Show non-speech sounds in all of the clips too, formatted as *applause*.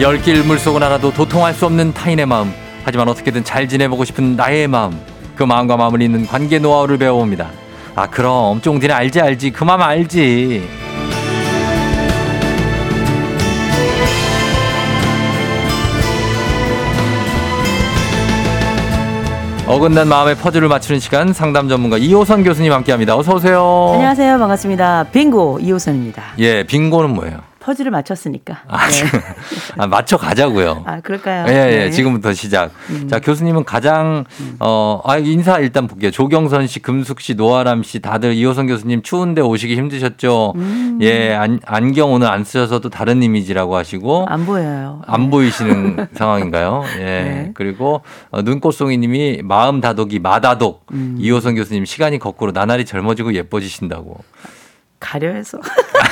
열길 물속은 알아도 도통할 수 없는 타인의 마음. 하지만 어떻게든 잘 지내보고 싶은 나의 마음. 그 마음과 마음을 잇는 관계 노하우를 배워봅니다. 아 그럼 쫑디는 알지 알지 그 마음 알지. 어긋난 마음의 퍼즐을 맞추는 시간 상담 전문가 이호선 교수님 함께합니다. 어서 오세요. 안녕하세요. 반갑습니다. 빙고 이호선입니다. 예, 빙고는 뭐예요? 퍼즐을 맞췄으니까. 아, 네. 아, 맞춰 가자고요. 아, 그럴까요? 예, 예, 네. 지금부터 시작. 음. 자, 교수님은 가장, 어, 아, 인사 일단 볼게요. 조경선 씨, 금숙 씨, 노아람 씨, 다들 이호선 교수님 추운데 오시기 힘드셨죠? 음. 예, 안, 안경 오늘 안 쓰셔서도 다른 이미지라고 하시고. 안 보여요. 안 보이시는 *laughs* 상황인가요? 예. 네. 그리고 어, 눈꽃송이 님이 마음 다독이 마다독. 음. 이호선 교수님 시간이 거꾸로 나날이 젊어지고 예뻐지신다고. 가려해서. *laughs*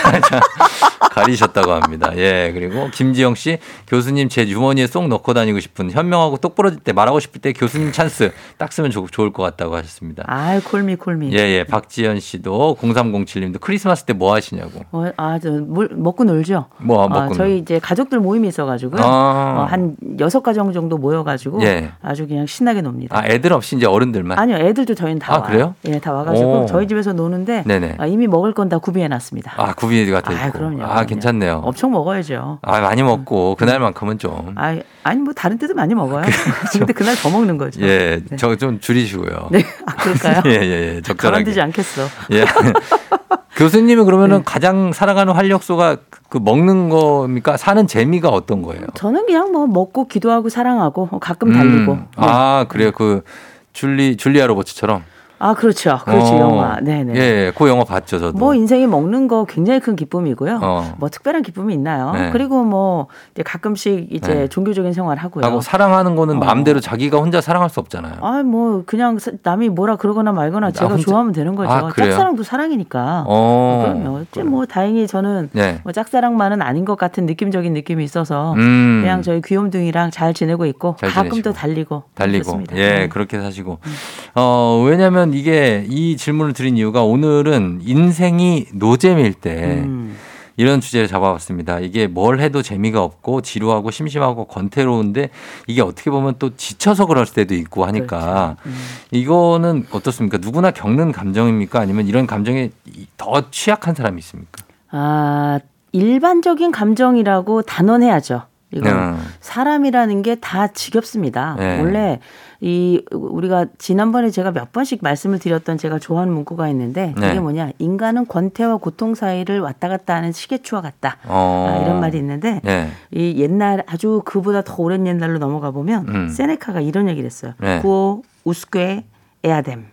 *laughs* *laughs* 가리셨다고 합니다. 예, 그리고 김지영 씨, 교수님 제 주머니에 쏙 넣고 다니고 싶은 현명하고 똑부러질 때 말하고 싶을 때 교수님 찬스 딱 쓰면 좋, 좋을 것 같다고 하셨습니다. 아, 콜미 콜미. 예, 예, 박지연 씨도 0307님도 크리스마스 때 뭐 하시냐고. 어, 아, 저 물, 먹고 놀죠. 뭐 아, 먹고 저희 이제 가족들 모임이 있어 가지고요. 아. 어, 한 여섯 가정 정도 모여 가지고 예. 아주 그냥 신나게 놉니다. 아, 애들 없이 이제 어른들만. 아니요, 애들도 저희는 다 아, 와요. 그래요? 예, 다 와 가지고 오. 저희 집에서 노는데 네네. 아, 이미 먹을 건 다 구비해 놨습니다. 아, 구비가 돼 있고. 아, 그럼요. 아, 그럼요. 괜찮네요. 엄청 먹어야죠. 아, 많이 먹고 그날만큼은 좀. 아, 아니 뭐 다른 때도 많이 먹어요. *laughs* 근데 그날 더 먹는 거죠. 예, 네. 저좀 줄이시고요. 네, 아, 그럴까요? *laughs* 예, 예, 예, 적절하게. 가만두지 않겠어. 예. *laughs* 교수님은 그러면은 네. 가장 살아가는 활력소가 그 먹는 겁니까? 사는 재미가 어떤 거예요? 저는 그냥 뭐 먹고 기도하고 사랑하고 가끔 달리고. 음. 네. 아, 그래요. 그 줄리 줄리아 로버츠처럼. 아, 그렇죠. 그렇죠. 어. 영화. 네네. 예, 예, 그 영화 봤죠, 저도. 뭐 인생에 먹는 거 굉장히 큰 기쁨이고요. 어. 뭐 특별한 기쁨이 있나요? 네. 그리고 뭐 이제 가끔씩 이제 네. 종교적인 생활 하고요. 하고 사랑하는 거는 어. 마음대로 자기가 혼자 사랑할 수 없잖아요. 아, 뭐 그냥 사- 남이 뭐라 그러거나 말거나 제가 혼자- 좋아하면 되는 거죠. 아? 짝사랑도 사랑이니까. 어. 그럼요. 이제 뭐 다행히 저는 네. 뭐 짝사랑만은 아닌 것 같은 느낌적인 느낌이 있어서 음. 그냥 저희 귀염둥이랑 잘 지내고 있고 잘 가끔 지내시고. 또 달리고 달리고 그렇습니다. 예 네. 음. 그렇게 사시고 어 왜냐면 이게 이 질문을 드린 이유가 오늘은 인생이 노잼일 때 음. 이런 주제를 잡아봤습니다. 이게 뭘 해도 재미가 없고 지루하고 심심하고 권태로운데 이게 어떻게 보면 또 지쳐서 그럴 때도 있고 하니까 그렇죠. 음. 이거는 어떻습니까? 누구나 겪는 감정입니까? 아니면 이런 감정에 더 취약한 사람이 있습니까? 아, 일반적인 감정이라고 단언해야죠. 이거 음. 사람이라는 게 다 지겹습니다. 네. 원래 이 우리가 지난번에 제가 몇 번씩 말씀을 드렸던 제가 좋아하는 문구가 있는데 네. 그게 뭐냐? 인간은 권태와 고통 사이를 왔다 갔다 하는 시계추와 같다. 어. 아, 이런 말이 있는데 네. 이 옛날 아주 그보다 더 오랜 옛날로 넘어가 보면 음. 세네카가 이런 얘기를 했어요. 네. 구오 우스que 에아뎀.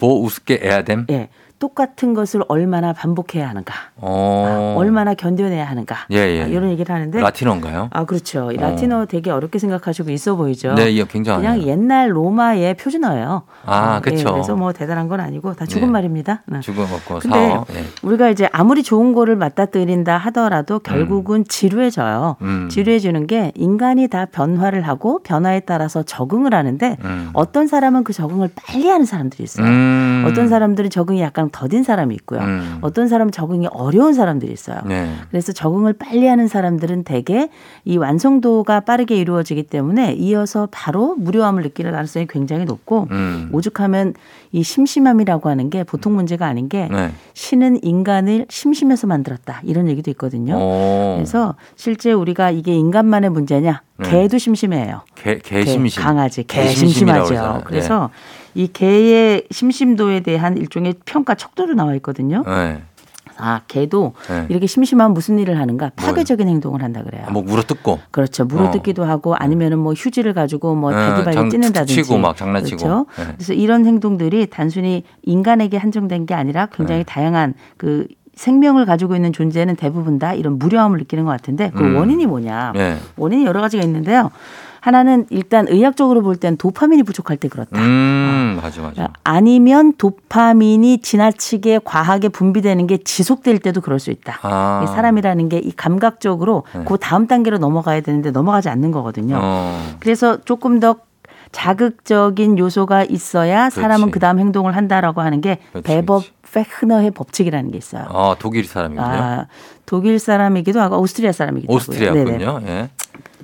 보 우습게 해야됨. 예. 똑같은 것을 얼마나 반복해야 하는가. 어. 얼마나 견뎌내야 하는가. 예, 예. 아, 이런 얘기를 하는데 라틴어인가요? 아 그렇죠. 이 라틴어 되게 어렵게 생각하시고 있어 보이죠. 네, 이거 굉장하네요. 그냥 옛날 로마의 표준어예요. 아, 어. 예, 그래서 뭐 대단한 건 아니고 다 죽은 네. 말입니다. 네. 죽어 먹고 근데 사어. 예. 우리가 이제 아무리 좋은 거를 맞닥뜨린다 하더라도 결국은 지루해져요. 음. 지루해지는 게 인간이 다 변화를 하고 변화에 따라서 적응을 하는데 음. 어떤 사람은 그 적응을 빨리 하는 사람들이 있어요. 음. 어떤 사람들은 적응이 약간 더딘 사람이 있고요. 음. 어떤 사람은 적응이 어려운 사람들이 있어요. 네. 그래서 적응을 빨리 하는 사람들은 대개 이 완성도가 빠르게 이루어지기 때문에 이어서 바로 무료함을 느끼는 가능성이 굉장히 높고 음. 오죽하면 이 심심함이라고 하는 게 보통 문제가 아닌 게 네. 신은 인간을 심심해서 만들었다 이런 얘기도 있거든요. 오. 그래서 실제 우리가 이게 인간만의 문제냐? 네. 개도 심심해요. 개, 개, 개심심. 강아지, 개 개 심심이라고 심심하죠. 그래서 이 개의 심심도에 대한 일종의 평가 척도로 나와 있거든요. 네. 아, 개도 네. 이렇게 심심하면 무슨 일을 하는가? 파괴적인 행동을 한다 그래요. 아, 뭐 물어뜯고. 그렇죠. 물어뜯기도 하고 아니면은 뭐 휴지를 가지고 뭐 네, 자기 장- 발에 찢는다든지. 치고 막 장난치고. 그렇죠. 네. 그래서 이런 행동들이 단순히 인간에게 한정된 게 아니라 굉장히 네. 다양한 그 생명을 가지고 있는 존재는 대부분 다 이런 무료함을 느끼는 것 같은데 그 음. 원인이 뭐냐? 예. 원인이 여러 가지가 있는데요. 하나는 일단 의학적으로 볼 땐 도파민이 부족할 때 그렇다. 음, 맞아, 맞아. 아니면 도파민이 지나치게 과하게 분비되는 게 지속될 때도 그럴 수 있다. 아. 이 사람이라는 게 이 감각적으로 네. 그 다음 단계로 넘어가야 되는데 넘어가지 않는 거거든요. 어. 그래서 조금 더 자극적인 요소가 있어야 사람은 그렇지. 그 다음 행동을 한다라고 하는 게 그렇지, 그렇지. 페흐너의 법칙이라는 게 있어요. 아, 독일 사람이군요. 아, 독일 사람이기도 하고 오스트리아 사람이기도 하고요. 오스트리아군요. 예.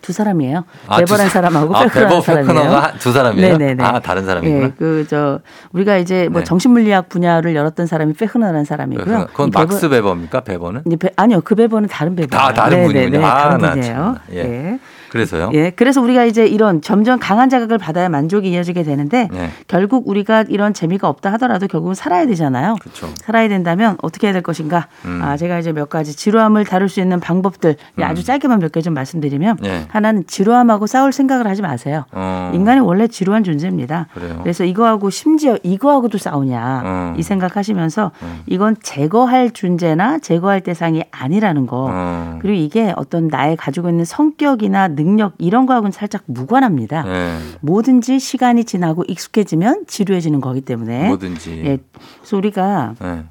두 사람이에요. 아, 베버란 두- 사람하고 아, 베버 사람이에요. 두 사람이에요? 네네네. 아, 다른 사람이구나. 예, 그저 우리가 이제 뭐 네. 정신물리학 분야를 열었던 사람이 페히너라는 사람이고요. 그건 이 베버- 막스 베버입니까? 베버는? 베- 아니요, 그 베버는 다른 베버. 다 다른 분이군요. 아, 다른 나 분이에요. 예. 예. 그래서요? 예, 그래서 우리가 이제 이런 점점 강한 자극을 받아야 만족이 이어지게 되는데 네. 결국 우리가 이런 재미가 없다 하더라도 결국은 살아야 되잖아요. 그렇죠. 살아야 된다면 어떻게 해야 될 것인가? 음. 아, 제가 이제 몇 가지 지루함을 다룰 수 있는 방법들 예, 아주 짧게만 몇 개 좀 말씀드리면 네. 하나는 지루함하고 싸울 생각을 하지 마세요. 어. 인간이 원래 지루한 존재입니다. 그래요. 그래서 이거하고 심지어 이거하고도 싸우냐 어. 이 생각하시면서 음. 이건 제거할 존재나 제거할 대상이 아니라는 거. 어. 그리고 이게 어떤 나의 가지고 있는 성격이나 능력 이런 거하고는 살짝 무관합니다. 예. 뭐든지 시간이 지나고 익숙해지면 지루해지는 거기 때문에. 뭐든지. 예. 그래서 우리가 예.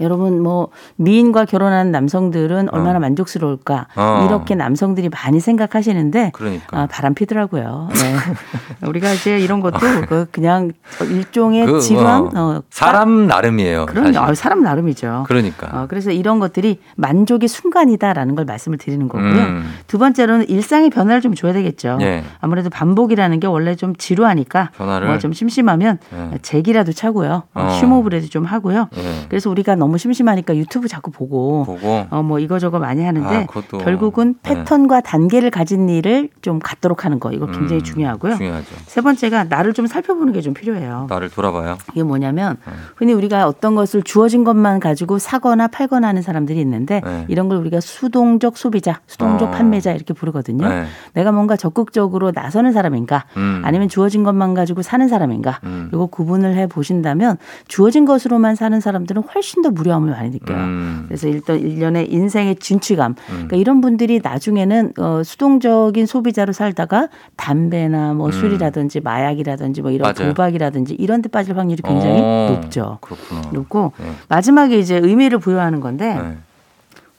여러분 뭐 미인과 결혼하는 남성들은 얼마나 어. 만족스러울까 어. 이렇게 남성들이 많이 생각하시는데 그러니까. 아, 바람 피더라고요. 네. *laughs* 우리가 이제 이런 것도 그 그냥 일종의 그, 지루함, 어, 어, 사람 나름이에요. 그런 사실. 아, 사람 나름이죠. 그러니까. 어, 그래서 이런 것들이 만족의 순간이다라는 걸 말씀을 드리는 거고요. 음. 두 번째로는 일상의 변화를 좀 줘야 되겠죠. 예. 아무래도 반복이라는 게 원래 좀 지루하니까 변화를. 뭐좀 심심하면 예. 잭이라도 차고요. 어, 어. 휴무브레도 좀 하고요. 예. 그래서 우리가 너무 심심하니까 유튜브 자꾸 보고 보고 어 뭐 이거저거 많이 하는데 아, 그것도. 결국은 네. 패턴과 단계를 가진 일을 좀 갖도록 하는 거 이거 굉장히 음, 중요하고요. 중요하죠. 세 번째가 나를 좀 살펴보는 게 좀 필요해요. 나를 돌아봐요. 이게 뭐냐면 네. 흔히 우리가 어떤 것을 주어진 것만 가지고 사거나 팔거나 하는 사람들이 있는데 네. 이런 걸 우리가 수동적 소비자, 수동적 어. 판매자 이렇게 부르거든요. 네. 내가 뭔가 적극적으로 나서는 사람인가 음. 아니면 주어진 것만 가지고 사는 사람인가 음. 이거 구분을 해 보신다면 주어진 것으로만 사는 사람들은 훨씬 더 무료함을 많이 느껴요. 음. 그래서 일단 일련의 인생의 진취감. 음. 그러니까 이런 분들이 나중에는 어, 수동적인 소비자로 살다가 담배나 뭐 음. 술이라든지 마약이라든지 뭐 이런 맞아요. 도박이라든지 이런 데 빠질 확률이 굉장히 어, 높죠. 그렇구나. 높고 네. 마지막에 이제 의미를 부여하는 건데 네.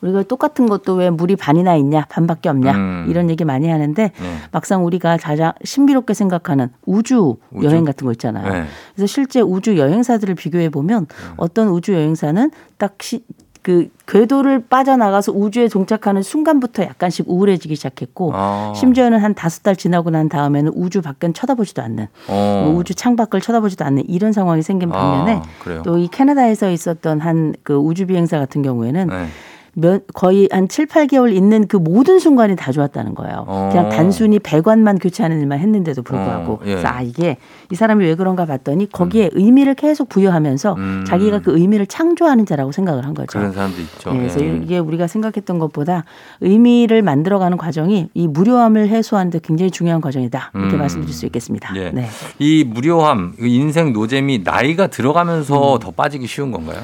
우리가 똑같은 것도 왜 물이 반이나 있냐 반밖에 없냐 음. 이런 얘기 많이 하는데 네. 막상 우리가 가장 신비롭게 생각하는 우주, 우주? 여행 같은 거 있잖아요. 네. 그래서 실제 우주 여행사들을 비교해 보면 어떤 우주 여행사는 딱 시, 그 궤도를 빠져나가서 우주에 동착하는 순간부터 약간씩 우울해지기 시작했고 아. 심지어는 한 다섯 달 지나고 난 다음에는 우주 밖은 쳐다보지도 않는 어. 뭐 우주 창밖을 쳐다보지도 않는 이런 상황이 생긴 반면에 아, 그래요. 또이 캐나다에서 있었던 한 그 우주 비행사 같은 경우에는 네. 몇, 거의 한 7, 8개월 있는 그 모든 순간이 다 좋았다는 거예요. 어. 그냥 단순히 배관만 교체하는 일만 했는데도 불구하고. 어, 예. 그래서 아, 이게 이 사람이 왜 그런가 봤더니 거기에 의미를 계속 부여하면서 음. 자기가 그 의미를 창조하는 자라고 생각을 한 거죠. 그런 사람도 있죠. 네, 그래서 예. 이게 우리가 생각했던 것보다 의미를 만들어가는 과정이 이 무료함을 해소하는데 굉장히 중요한 과정이다. 이렇게 음. 말씀드릴 수 있겠습니다. 예. 네. 이 무료함, 이 인생 노잼이 나이가 음. 들어가면서 더 빠지기 쉬운 건가요?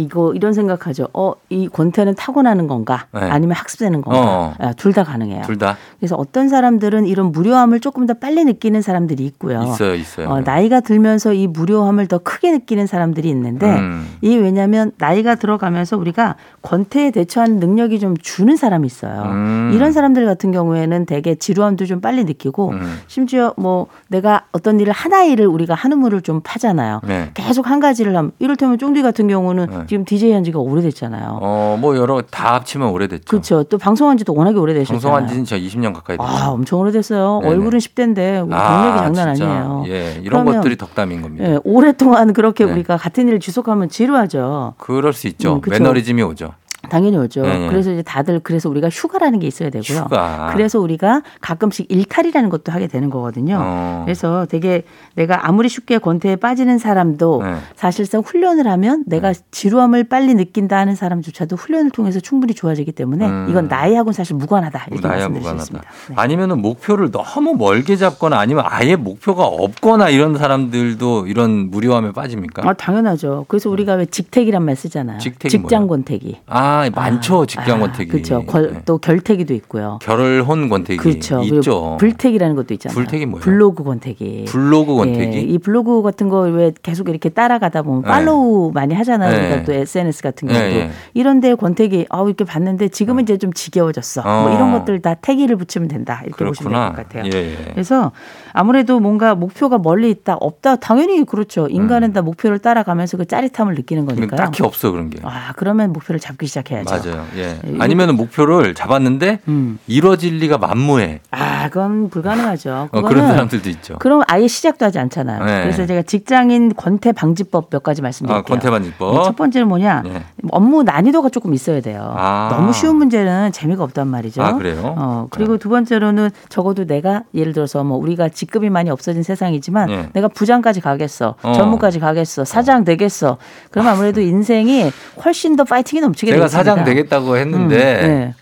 이거 이런 생각하죠. 어, 이 권태는 타고나는 건가? 네. 아니면 학습되는 건가? 어. 둘다 가능해요. 둘 다 그래서 어떤 사람들은 이런 무료함을 조금 더 빨리 느끼는 사람들이 있고요. 있어요, 있어요. 어, 나이가 들면서 이 무료함을 더 크게 느끼는 사람들이 있는데 음. 이 왜냐하면 나이가 들어가면서 우리가 권태에 대처하는 능력이 좀 주는 사람이 있어요. 음. 이런 사람들 같은 경우에는 되게 지루함도 좀 빨리 느끼고 음. 심지어 뭐 내가 어떤 일을 하나의 일을 우리가 한 우물을 좀 파잖아요. 네. 계속 한 가지를 하면 이를테면 쫑디 같은 경우는 네. 지금 DJ 한 지가 오래됐잖아요. 어, 뭐 여러 다 합치면 오래됐죠. 그렇죠. 또 방송한 지도 워낙에 오래되셨잖아요. 방송한 지는 저 20년 가까이 됐죠. 아, 엄청 오래됐어요. 네네. 얼굴은 10대인데 우리 경력이 장난 진짜. 아니에요. 예, 이런 것들이 덕담인 겁니다. 예, 오랫동안 그렇게 네. 우리가 같은 일을 지속하면 지루하죠. 그럴 수 있죠. 음. 매너리즘이 오죠. 당연히 오죠. 네. 그래서 이제 다들 그래서 우리가 휴가라는 게 있어야 되고요. 휴가. 그래서 우리가 가끔씩 일탈이라는 것도 하게 되는 거거든요. 어. 그래서 되게 내가 아무리 쉽게 권태에 빠지는 사람도 네. 사실상 훈련을 하면 내가 지루함을 빨리 느낀다 하는 사람조차도 훈련을 통해서 충분히 좋아지기 때문에 음. 이건 나이하고는 사실 무관하다 이렇게 말씀드릴 수 무관하다. 있습니다. 네. 아니면은 목표를 너무 멀게 잡거나 아니면 아예 목표가 없거나 이런 사람들도 이런 무료함에 빠집니까? 아, 당연하죠. 그래서 우리가 왜 직택이란 말 쓰잖아요. 직장? 권태기. 아, 많죠. 아, 직장 아, 권태기. 그렇죠. 네. 또 결태기도 있고요. 결혼 권태기 그렇죠. 있죠. 불택이라는 것도 있잖아요. 불택이 뭐예요? 블로그 권태기. 블로그 권태기. 예, 이 블로그 같은 거 왜 계속 이렇게 따라가다 보면 네. 팔로우 많이 하잖아요. 네. 그러니까 또 SNS 같은 경우도 네, 네. 이런 데 권태기 아우 이렇게 봤는데 지금은 이제 좀 지겨워졌어. 어. 뭐 이런 것들 다 태기를 붙이면 된다 이렇게 보시면 될 그렇구나. 것 같아요. 예, 예. 그래서 아무래도 뭔가 목표가 멀리 있다 없다 당연히 그렇죠. 인간은 다 목표를 따라가면서 그 짜릿함을 느끼는 그건 거니까요. 음. 딱히 없어 그런 게. 아 그러면 목표를 잡기 시작 해야죠. 맞아요. 예. 예, 아니면은 목표를 잡았는데 음. 이뤄질 리가 만무해. 아 그건 불가능하죠. 어, 그런 사람들도 있죠. 그럼 아예 시작도 하지 않잖아요. 네. 그래서 제가 직장인 권태 방지법 몇 가지 말씀드릴게요. 아, 권태반지법. 네, 첫 번째는 뭐냐? 예. 업무 난이도가 조금 있어야 돼요. 아. 너무 쉬운 문제는 재미가 없단 말이죠. 아, 그래요? 어, 그리고 두 번째로는 적어도 내가 예를 들어서 뭐 우리가 직급이 많이 없어진 세상이지만 예. 내가 부장까지 가겠어. 어. 전무까지 가겠어. 사장 되겠어. 그러면 아무래도 인생이 훨씬 더 파이팅이 넘치게 되겠습니다. 사장 되겠다고 음, 했는데 네.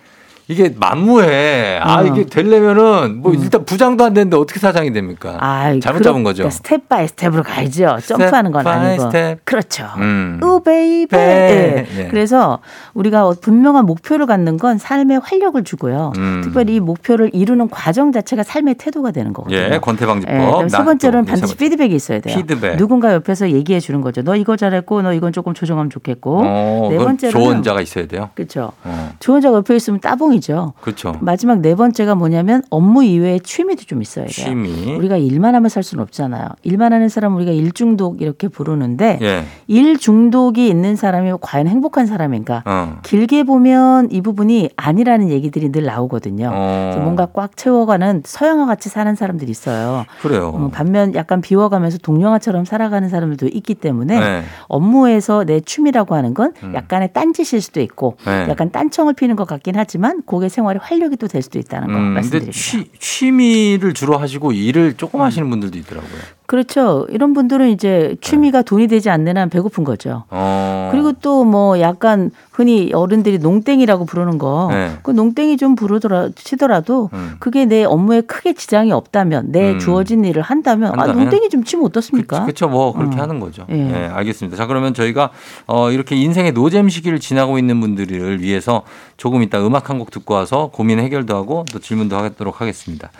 이게 만무해. 아 어. 이게 되려면은 뭐 일단 부장도 안 되는데 어떻게 사장이 됩니까? 아, 잘못 잡은 거죠. 그러니까 step by step으로 가야죠. 점프하는 건 아니고. 스텝. 그렇죠. 음. Ooh baby. 네. 예. 네. 그래서 우리가 분명한 목표를 갖는 건 삶에 활력을 주고요. 음. 특별히 이 목표를 이루는 과정 자체가 삶의 태도가 되는 거거든요. 예, 권태방지법. 예, 세 나- 번째로는 반드시. 피드백이 있어야 돼요. 피드백. 누군가 옆에서 얘기해 주는 거죠. 너 이거 잘했고, 너 이건 조금 조정하면 좋겠고. 어, 네 그건 번째로는 조언자가 있어야 돼요. 그렇죠. 어, 조언자가 옆에 있으면 따봉이 죠. 그렇죠. 마지막 네 번째가 뭐냐면 업무 이외에 취미도 좀 있어야 돼요. 취미. 우리가 일만 하면 살 수는 없잖아요. 일만 하는 사람 우리가 일 중독 이렇게 부르는데 예. 일 중독이 있는 사람이 과연 행복한 사람인가? 어. 길게 보면 이 부분이 아니라는 얘기들이 늘 나오거든요. 어. 그래서 뭔가 꽉 채워가는 서양화 같이 사는 사람들이 있어요. 그래요. 어, 반면 약간 비워가면서 동령화처럼 살아가는 사람들도 있기 때문에 네. 업무에서 내 취미라고 하는 건 음. 약간의 딴짓일 수도 있고 네. 약간 딴청을 피는 것 같긴 하지만 그게 생활의 활력이 또 될 수도 있다는 거 음, 말씀드립니다. 취, 취미를 주로 하시고 일을 조금 하시는 분들도 있더라고요. 그렇죠. 이런 분들은 이제 취미가 돈이 되지 않는 한 배고픈 거죠. 어. 그리고 또 뭐 약간 흔히 어른들이 농땡이라고 부르는 거, 네. 그 농땡이 좀 부르더라 치더라도 음. 그게 내 업무에 크게 지장이 없다면 내 음. 주어진 일을 한다면 아 한다면? 농땡이 좀 치면 어떻습니까? 그렇죠. 뭐 그렇게 어. 하는 거죠. 예. 예. 알겠습니다. 자, 그러면 저희가 어 이렇게 인생의 노잼 시기를 지나고 있는 분들을 위해서 조금 이따 음악 한 곡 듣고 와서 고민 해결도 하고 또 질문도 하도록 하겠습니다.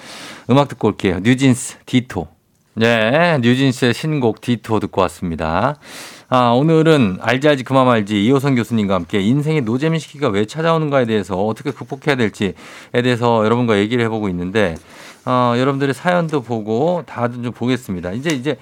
음악 듣고 올게요. 뉴진스 Ditto. 네, 뉴진스의 신곡 Ditto 듣고 왔습니다. 아, 오늘은 알지 알지 그만 말지 이호선 교수님과 함께 인생의 노잼 시기가 왜 찾아오는가에 대해서 어떻게 극복해야 될지에 대해서 여러분과 얘기를 해보고 있는데 어, 여러분들의 사연도 보고 다들 좀 보겠습니다. 이제 이제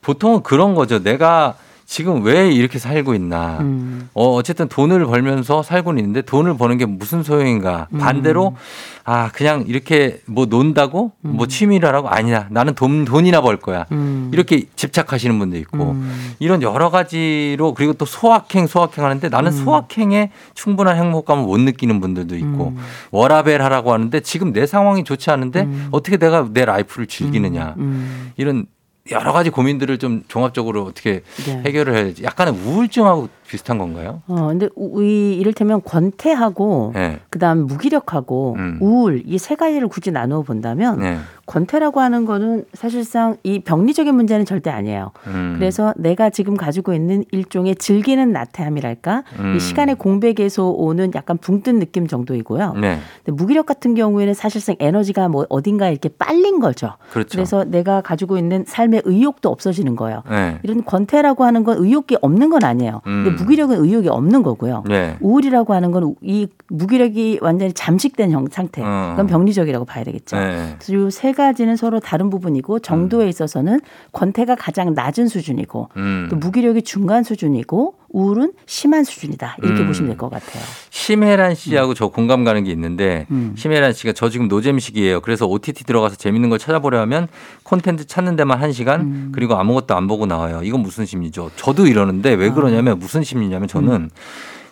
보통은 그런 거죠. 내가 지금 왜 이렇게 살고 있나. 음. 어, 어쨌든 돈을 벌면서 살고는 있는데 돈을 버는 게 무슨 소용인가. 음. 반대로 아, 그냥 이렇게 뭐 논다고 뭐 취미라라고 아니야. 나는 돈, 돈이나 벌 거야. 음. 이렇게 집착하시는 분도 있고 음. 이런 여러 가지로 그리고 또 소확행 소확행 하는데 나는 음. 소확행에 충분한 행복감을 못 느끼는 분들도 있고 음. 워라벨 하라고 하는데 지금 내 상황이 좋지 않은데 음. 어떻게 내가 내 life를 즐기느냐 음. 이런 여러 가지 고민들을 좀 종합적으로 어떻게 네. 해결을 해야지 약간의 우울증하고 비슷한 건가요? 어, 근데 우- 이 이를테면 권태하고 네. 그다음 무기력하고 음. 우울 이 세 가지를 굳이 나누어 본다면 네. 권태라고 하는 거는 사실상 이 병리적인 문제는 절대 아니에요. 음. 그래서 내가 지금 가지고 있는 일종의 즐기는 나태함이랄까 음. 이 시간의 공백에서 오는 약간 붕뜬 느낌 정도이고요. 네. 근데 무기력 같은 경우에는 사실상 에너지가 뭐 어딘가 이렇게 빨린 거죠. 그렇죠. 그래서 내가 가지고 있는 삶의 의욕도 없어지는 거예요. 네. 이런 권태라고 하는 건 의욕이 없는 건 아니에요. 음. 근데 무기력은 의욕이 없는 거고요. 네. 우울이라고 하는 건 이 무기력이 완전히 잠식된 형, 상태. 어. 그건 병리적이라고 봐야 되겠죠. 네. 그래서 이세 가지 는 서로 다른 부분이고 정도에 있어서는 권태가 가장 낮은 수준이고 음. 또 무기력이 중간 수준이고 우울은 심한 수준이다. 이렇게 음. 보시면 될 것 같아요. 심혜란 씨하고 저 공감 가는 게 있는데 음. 심혜란 씨가 저 지금 노잼 시기예요. 그래서 OTT 들어가서 재밌는 걸 찾아보려 하면 콘텐츠 찾는 데만 한 시간 음. 그리고 아무것도 안 보고 나와요. 이건 무슨 심리죠? 저도 이러는데 왜 아. 그러냐면 무슨 심리냐면 저는 음.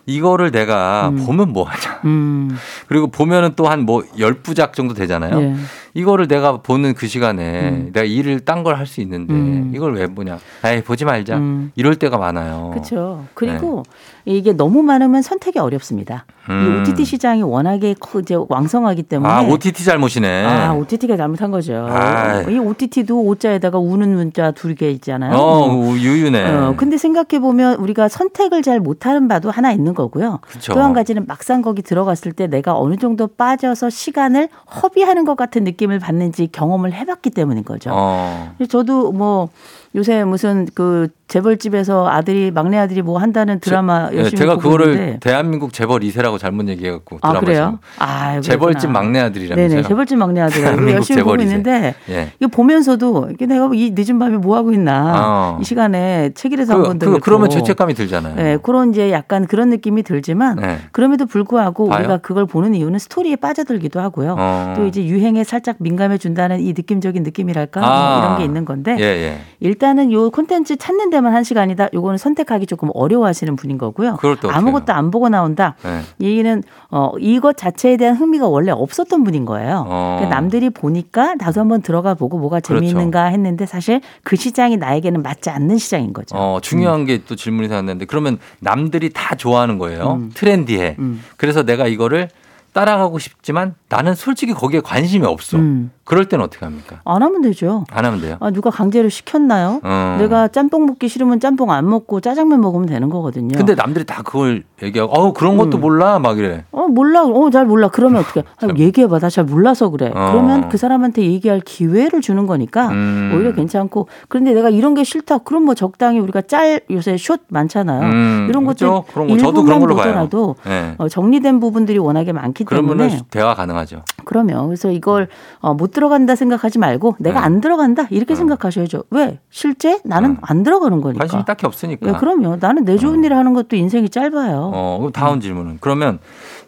이거를 내가 보면 뭐. 음. 그리고 보면은 또 한 뭐 열 부작 정도 되잖아요. 예. 이거를 내가 보는 그 시간에 내가 일을 딴 걸 할 수 있는데 음. 이걸 왜 보냐. 에이, 보지 말자. 음. 이럴 때가 많아요. 그렇죠. 그리고 이게 너무 많으면 선택이 어렵습니다. 네. 음. 이 OTT 시장이 워낙에 커- 이제 왕성하기 때문에 아, OTT 잘못이네. 아, OTT가 잘못한 거죠. 아이. 이 OTT도 오자에다가 우는 문자 두 개 있잖아요. 어, 유유네. 어, 근데 생각해 보면 우리가 선택을 잘 못하는 바도 하나 있는 거고요. 또 한 가지는 막상 거기 들어갔을 때 내가 어느 정도 빠져서 시간을 허비하는 것 같은 느낌 을 받는지 경험을 해봤기 때문인 거죠. 어. 저도 뭐 요새 무슨 그 재벌집에서 아들이 막내 아들이 뭐 한다는 드라마 예, 열심히 제가 보고 그거를 있는데 대한민국 재벌 2세라고 잘못 얘기해 갖고 아 드라마에서. 그래요? 아 재벌집. 막내 아들이라면서요? 네네 재벌집 막내 아들 열심히 보고 재벌 이세. 있는데 예. 이거 보면서도 이게 내가 이 늦은 밤에 뭐 하고 있나 어. 이 시간에 책이라서 그, 한 번도 그. 그러면 죄책감이 들잖아요. 네, 그런 이제 약간 그런 느낌이 들지만 네. 그럼에도 불구하고 봐요? 우리가 그걸 보는 이유는 스토리에 빠져들기도 하고요. 어. 또 이제 유행에 살짝 민감해 준다는 이 느낌적인 느낌이랄까 뭐 아. 이런 게 있는 건데 예, 예. 일단은 요 콘텐츠 찾는 데만 한 시간이다. 요거는 선택하기 조금 어려워하시는 분인 거고요. 아무것도 안 보고 나온다. 네. 이 얘기는 어 이것 자체에 대한 흥미가 원래 없었던 분인 거예요. 어. 그러니까 남들이 보니까 나도 한번 들어가 보고 뭐가 그렇죠. 재미있는가 했는데 사실 그 시장이 나에게는 맞지 않는 시장인 거죠. 어, 중요한 게또 질문이 생겼는데 그러면 남들이 다 좋아하는 거예요. 음. 트렌디해. 음. 그래서 내가 이거를 따라가고 싶지만 나는 솔직히 거기에 관심이 없어. 음. 그럴 때는 어떻게 합니까? 안 하면 되죠. 안 하면 돼요. 아, 누가 강제로 시켰나요? 어. 내가 짬뽕 먹기 싫으면 짬뽕 안 먹고 짜장면 먹으면 되는 거거든요. 근데 남들이 다 그걸 얘기하고 어 그런 것도 음. 몰라 막 이래. 어 몰라, 어 잘 몰라. 그러면 어떻게? 아, 얘기해 봐. 나 잘 몰라서 그래. 어. 그러면 그 사람한테 얘기할 기회를 주는 거니까 음. 오히려 괜찮고. 그런데 내가 이런 게 싫다. 그럼 뭐 적당히 우리가 짤 요새 숏 많잖아요. 음, 이런 그렇죠. 것들 그런 거 저도 그런 걸로. 보더라도 네. 어, 정리된 부분들이 워낙에 많기 때문에 대화 가능하죠. 그러면 그래서 이걸 어, 못 들어간다 생각하지 말고 내가 네. 안 들어간다 이렇게 어. 생각하셔야죠. 왜? 실제 나는 어. 안 들어가는 거니까. 관심이 딱히 없으니까. 예, 그럼요. 나는 내 좋은 일을 하는 것도 인생이 짧아요. 어, 그럼 다음 질문은 그러면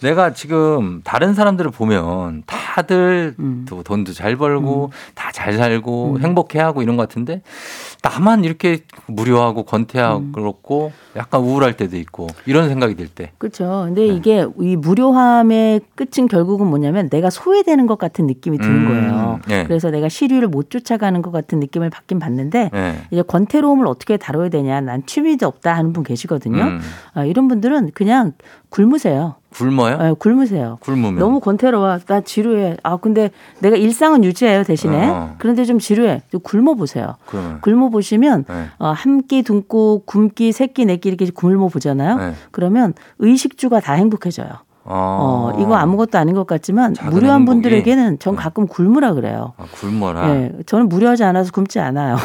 내가 지금 다른 사람들을 보면 다 들 음. 또 돈도 잘 벌고 다잘 살고 행복해하고 이런 것 같은데 나만 이렇게 무료하고 권태하고 음. 그렇고 약간 우울할 때도 있고 이런 생각이 들 때. 그렇죠. 근데 네. 이게 이 무료함의 끝은 결국은 뭐냐면 내가 소외되는 것 같은 느낌이 드는 음, 거예요. 네. 그래서 내가 시류를 못 쫓아가는 것 같은 느낌을 받긴 받는데 네. 이제 권태로움을 어떻게 다뤄야 되냐. 난 취미도 없다 하는 분 계시거든요. 음. 아, 이런 분들은 그냥 굶으세요. 굶어요? 아, 굶으세요. 굶으면 너무 권태로워. 나 지루해. 아, 근데 내가 일상은 유지해요, 대신에. 어. 그런데 좀 지루해. 좀 굶어 보세요. 굶어 보시면 네. 어, 한 끼, 두 끼, 굶기, 세 끼, 네끼 이렇게 굶어 보잖아요. 네. 그러면 의식주가 다 행복해져요. 어, 어, 이거 아무것도 아닌 것 같지만 무료한 행복이. 분들에게는 전 네. 가끔 굶으라 그래요. 아, 굶어라. 예, 저는 무료하지 않아서 굶지 않아요.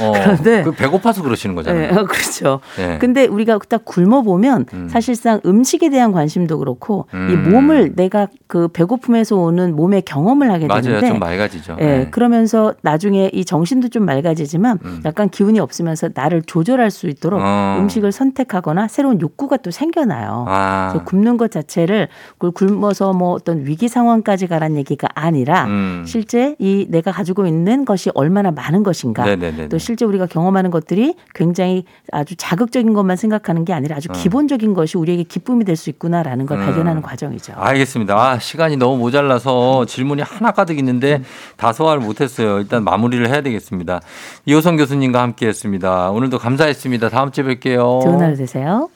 어, *laughs* 그런데- 그 배고파서 그러시는 예, 거잖아요. *laughs* 그렇죠. 네. 근데 우리가 딱 굶어 보면 음. 사실상 음식에 대한 관심도 그렇고 이 음. 몸을 내가 그 배고픔에서 오는 몸의 경험을 하게 맞아요. 되는데 좀 맑아지죠. 예, 네. 그러면서 나중에 이 정신도 좀 맑아지지만 음. 약간 기운이 없으면서 나를 조절할 수 있도록 어. 음식을 선택하거나 새로운 욕구가 또 생겨나요. 아. 그래서 굶는 것 자체를 그걸 굶어서 뭐 어떤 위기 상황까지 가란 얘기가 아니라 음. 실제 이 내가 가지고 있는 것이 얼마나 많은 것인가 네네네. 또 실제 우리가 경험하는 것들이 굉장히 아주 자극적인 것만 생각하는 게 아니라 아주 어. 기본적인 것이 우리에게 기쁨이 될 수 있구나라는 걸 음. 발견하는 과정이죠. 알겠습니다. 아, 시간이 너무 모자라서 질문이 하나 가득 있는데 다 소화를 못했어요. 일단 마무리를 해야 되겠습니다. 이호성 교수님과 함께했습니다. 오늘도 감사했습니다. 다음 주에 뵐게요. 좋은 하루 되세요.